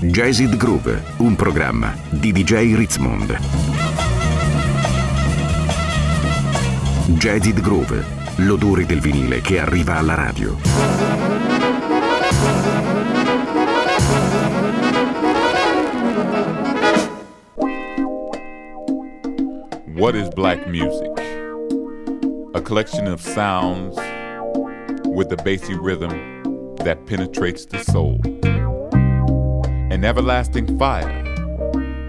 Jazzid Groove, un programma di DJ Ritzmond. Jazzid Groove, l'odore del vinile che arriva alla radio. What is black music? A collection of sounds with a bassy rhythm that penetrates the soul. Everlasting fire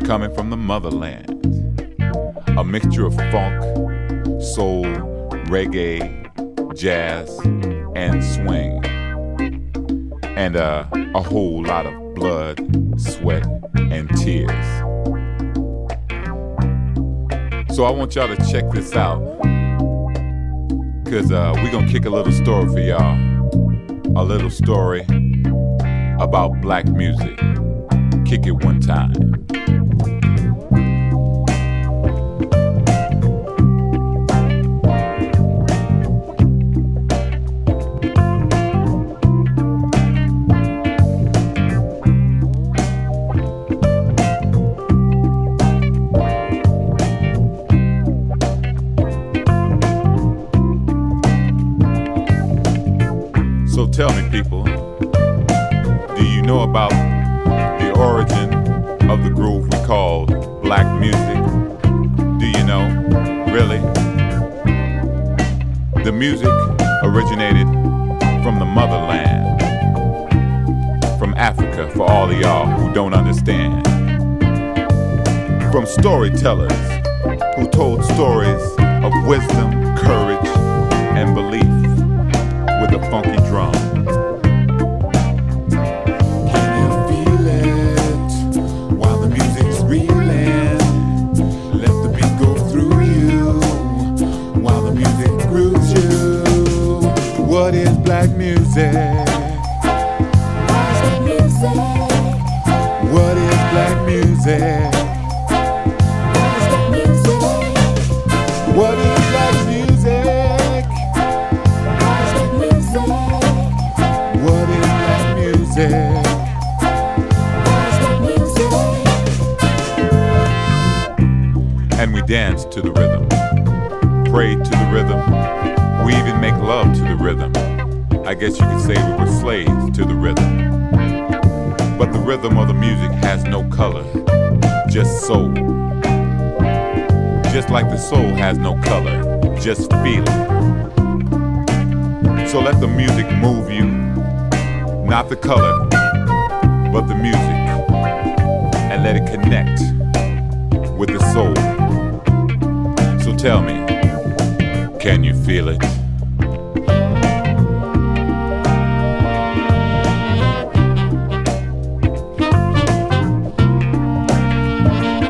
coming from the motherland. A mixture of funk, soul, reggae, jazz, and swing. And uh, a whole lot of blood, sweat, and tears. So I want y'all to check this out. Cause uh, we're gonna kick a little story for y'all. A little story about black music. Kick it one time. The music originated from the motherland, from Africa, for all of y'all who don't understand. From storytellers who told stories of wisdom, courage, and belief with a funky drum. To the rhythm, pray to the rhythm, we even make love to the rhythm. I guess you could say we were slaves to the rhythm. But the rhythm of the music has no color, just soul. Just like the soul has no color, just feeling. So let the music move you, not the color, but the music, and let it connect with the soul. Tell me, can you feel it?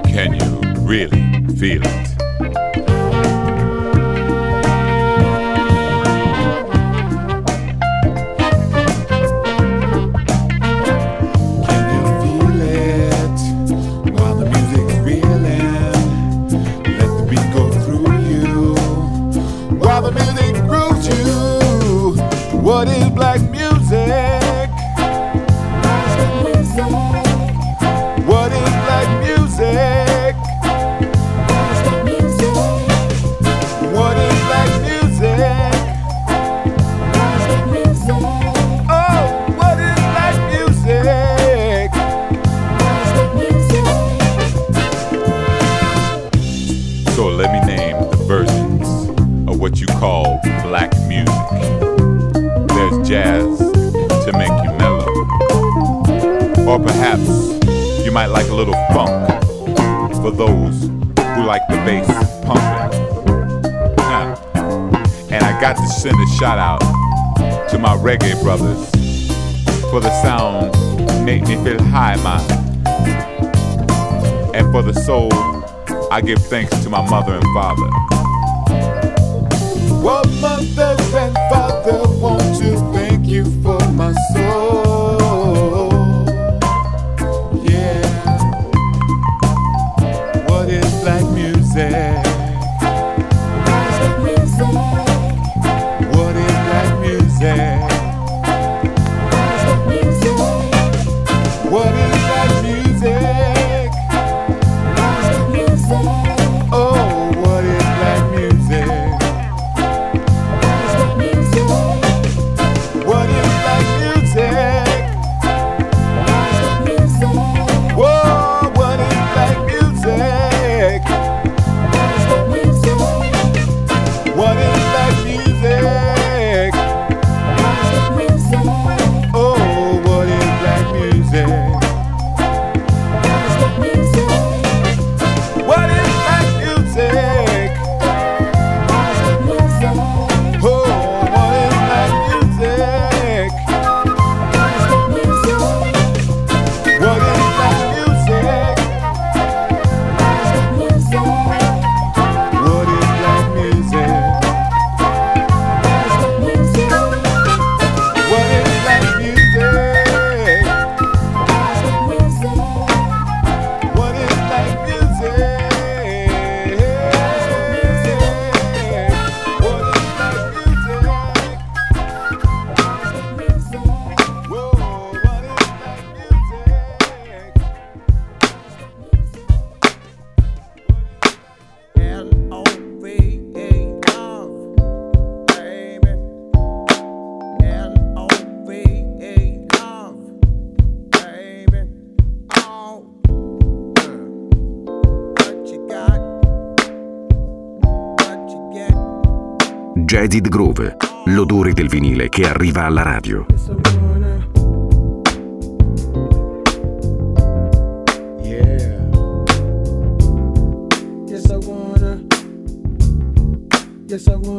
Can you really feel it? Or perhaps you might like a little funk for those who like the bass pumping. And I got to send a shout out to my reggae brothers for the sound make me feel high man. And for the soul, I give thanks to my mother and father. What mother and father, Want to thank you for my soul? yeah. Jazzed Groove, l'odore del vinile che arriva alla radio. Yes, I wanna.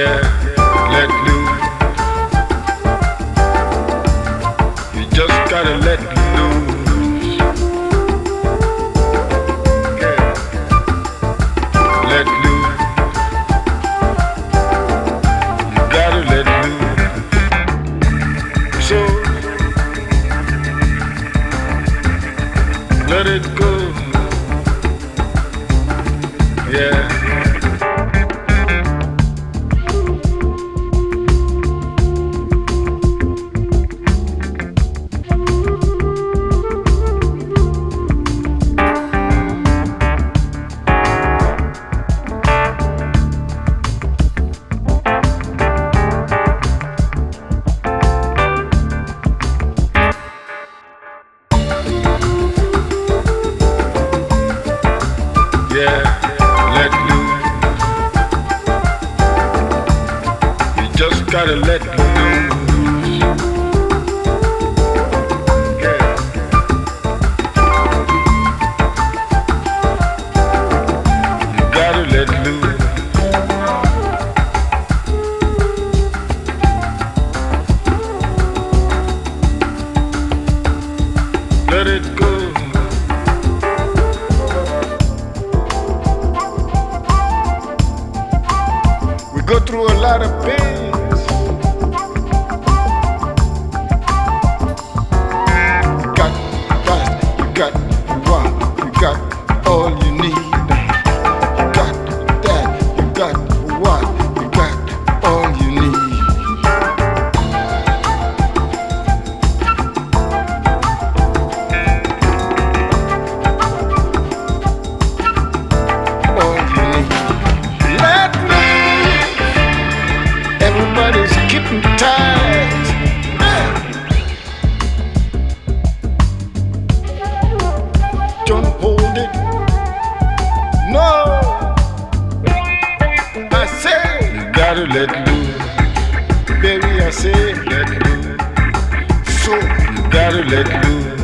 Yeah. Gotta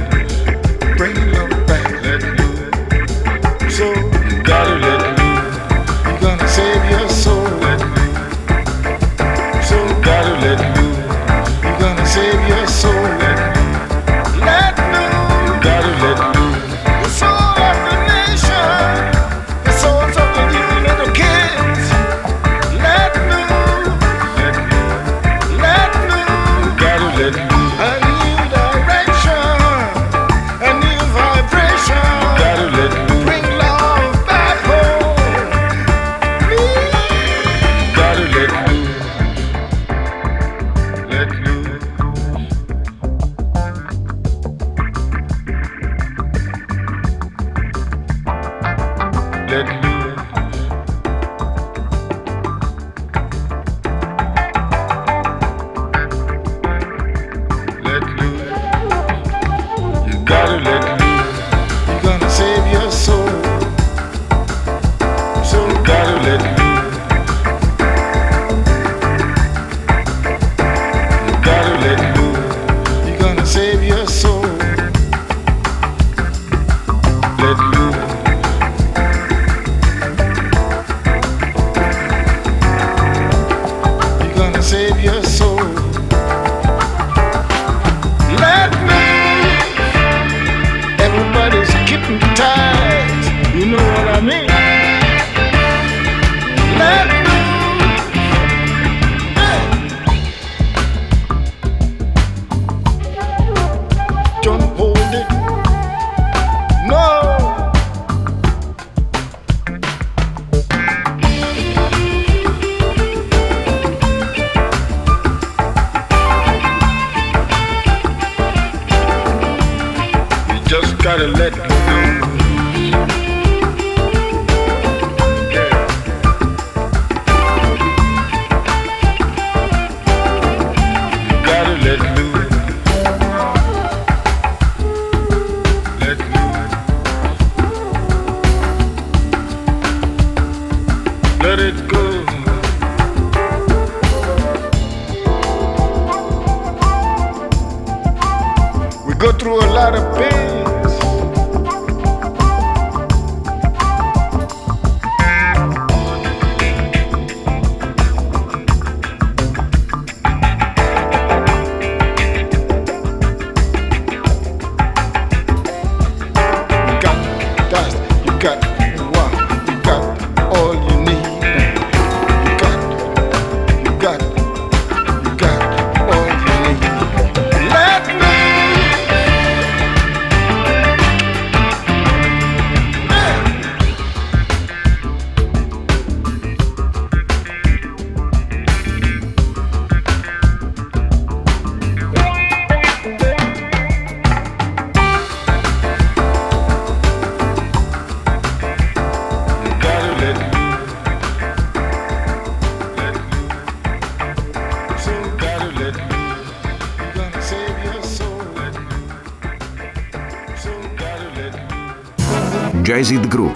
We go through a lot of pains.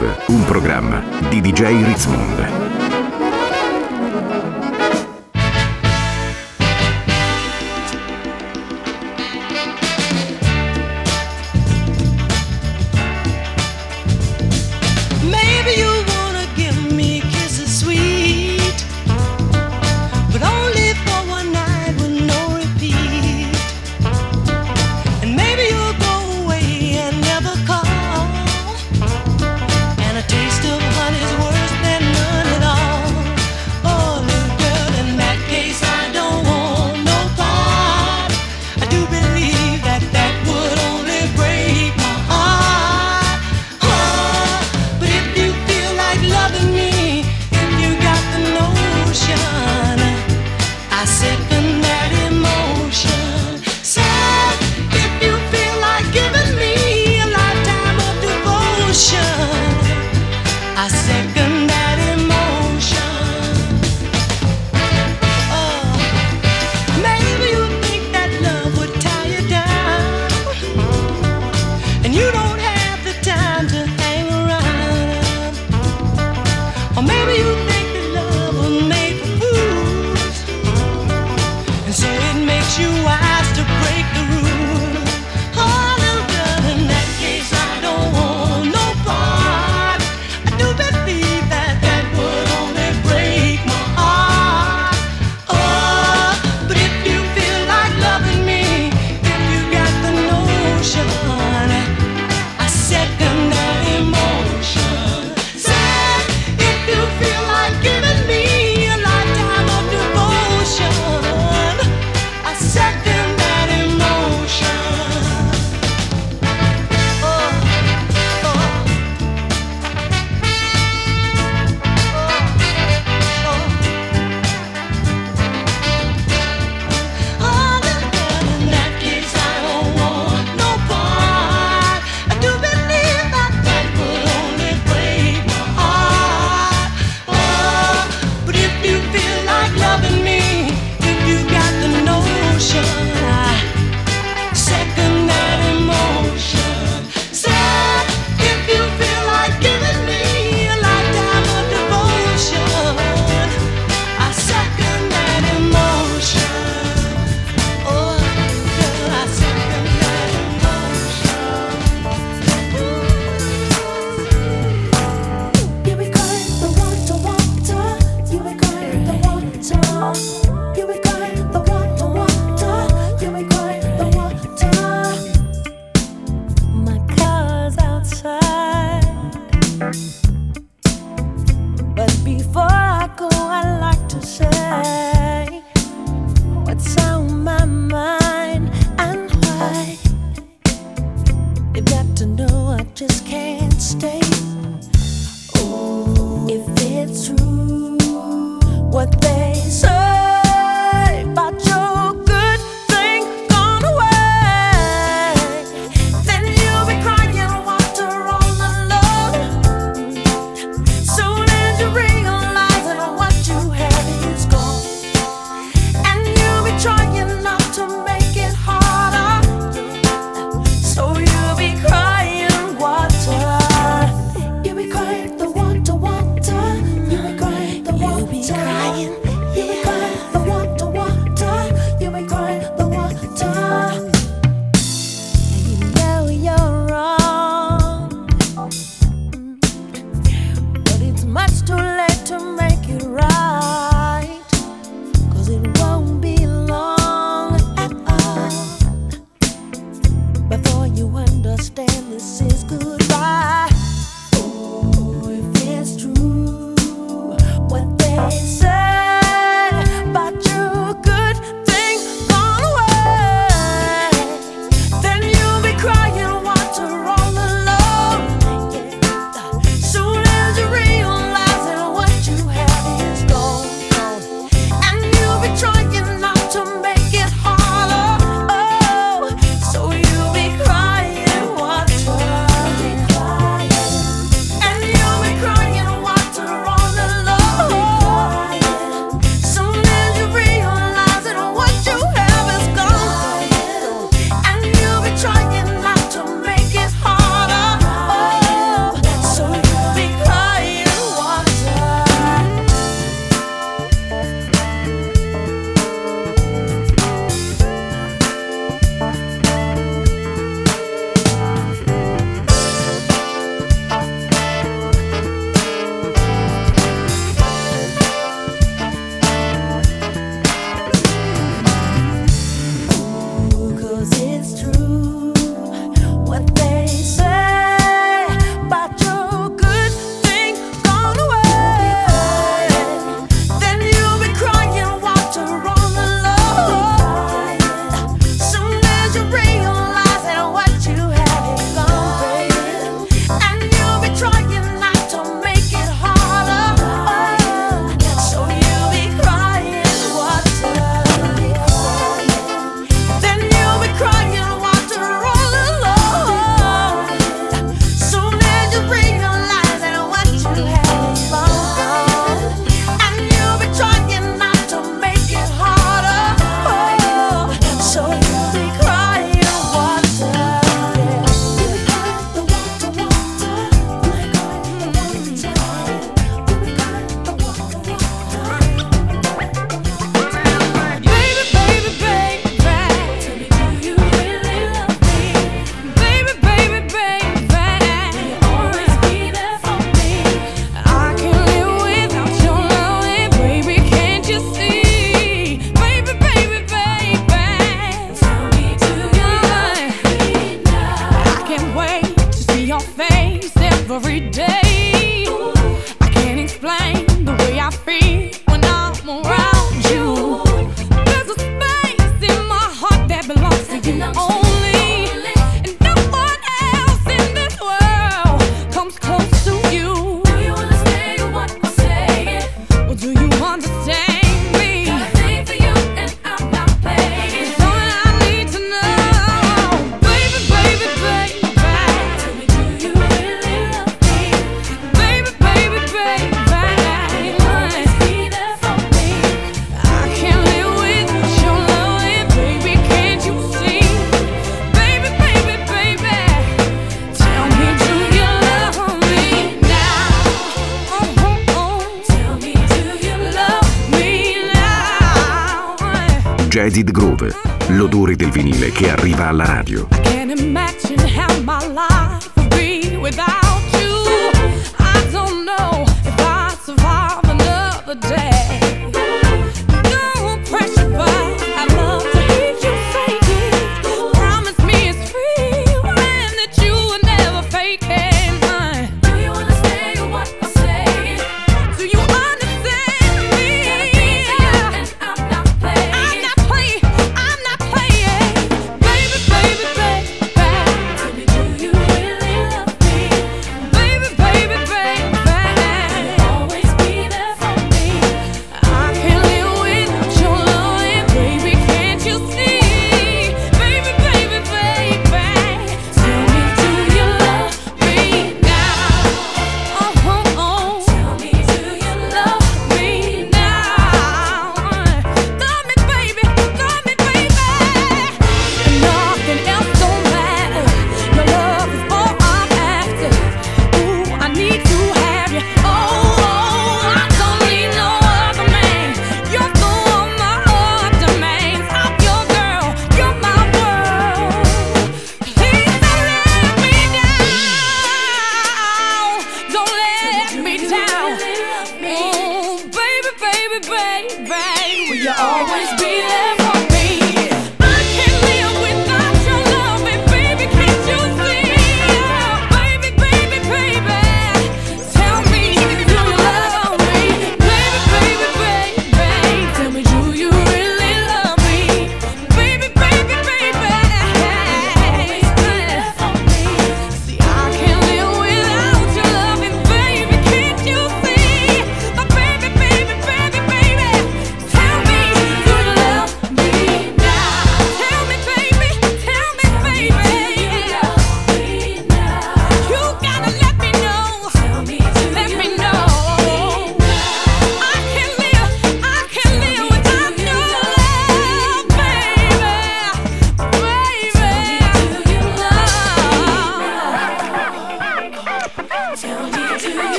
Un programma di DJ Ritzmond.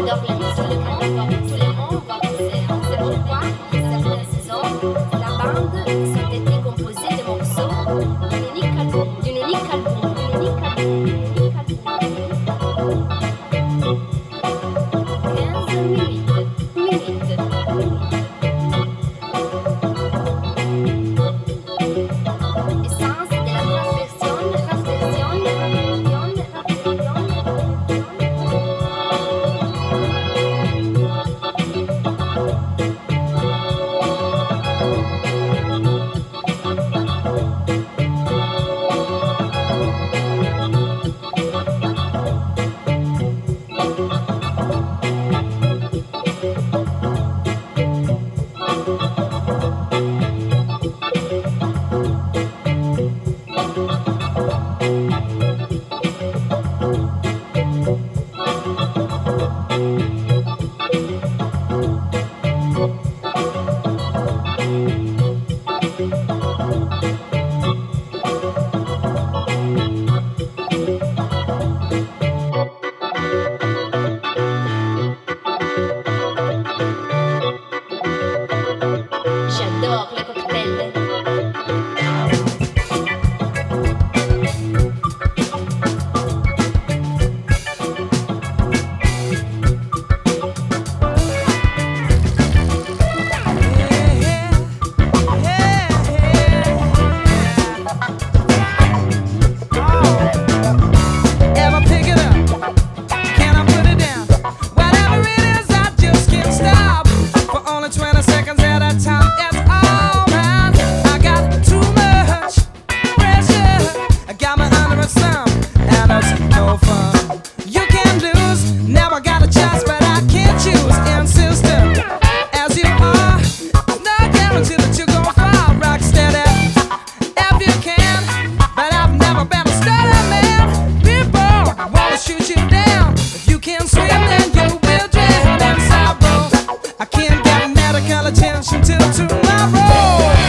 Adore la musique, adore tous les call attention till tomorrow.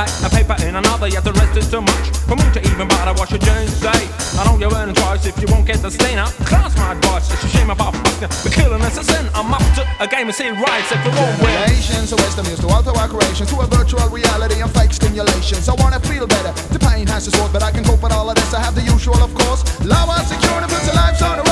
back, a paper in another, yet the rest is too much for me to even bother. What should you say? I don't get earning twice if you won't get the stain out. Class my advice, it's a shame about fucking, but killing us a sin. I'm up to a game and see rights if you won't win. Nations, a waste of to alter our creations, to a virtual reality and fake stimulations. I wanna feel better, the pain has its worth, but I can cope with all of this. I have the usual, of course. Lower security puts the life on the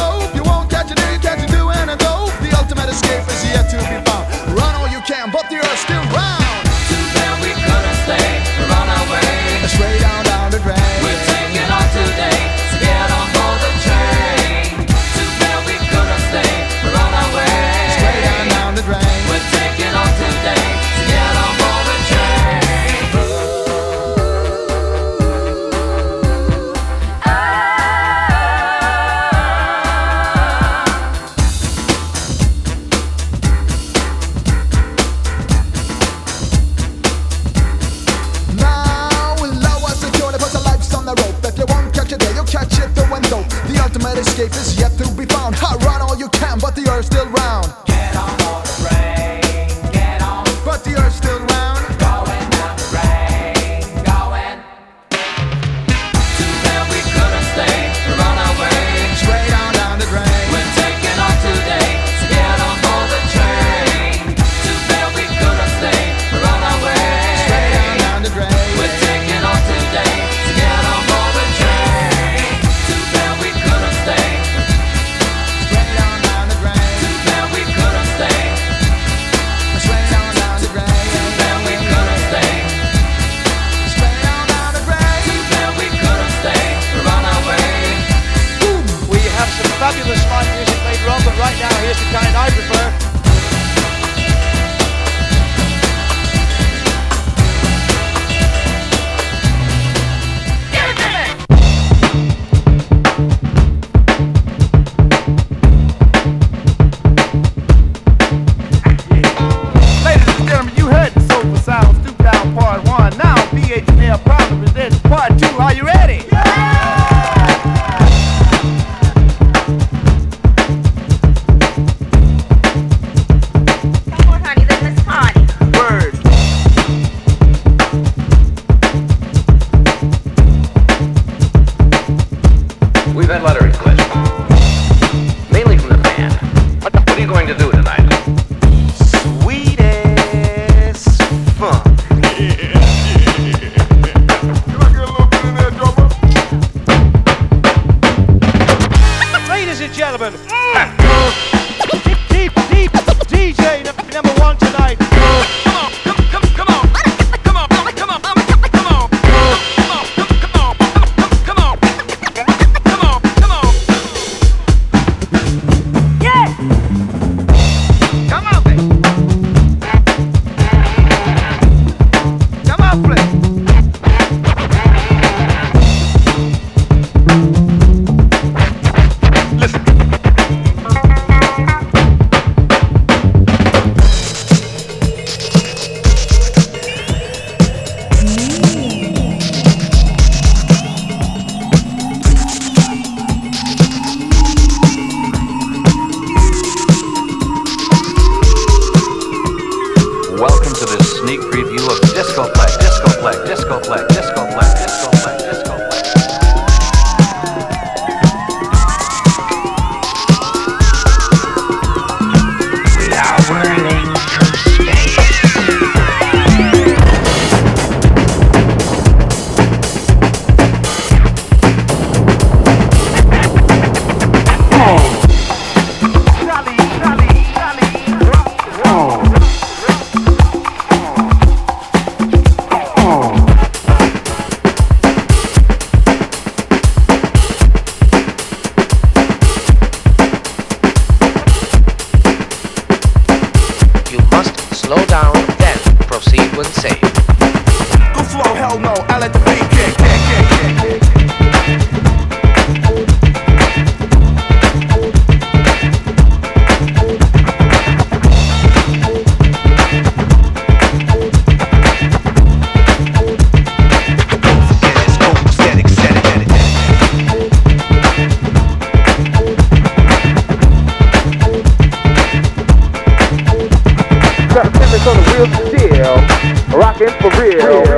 rocking for real. real.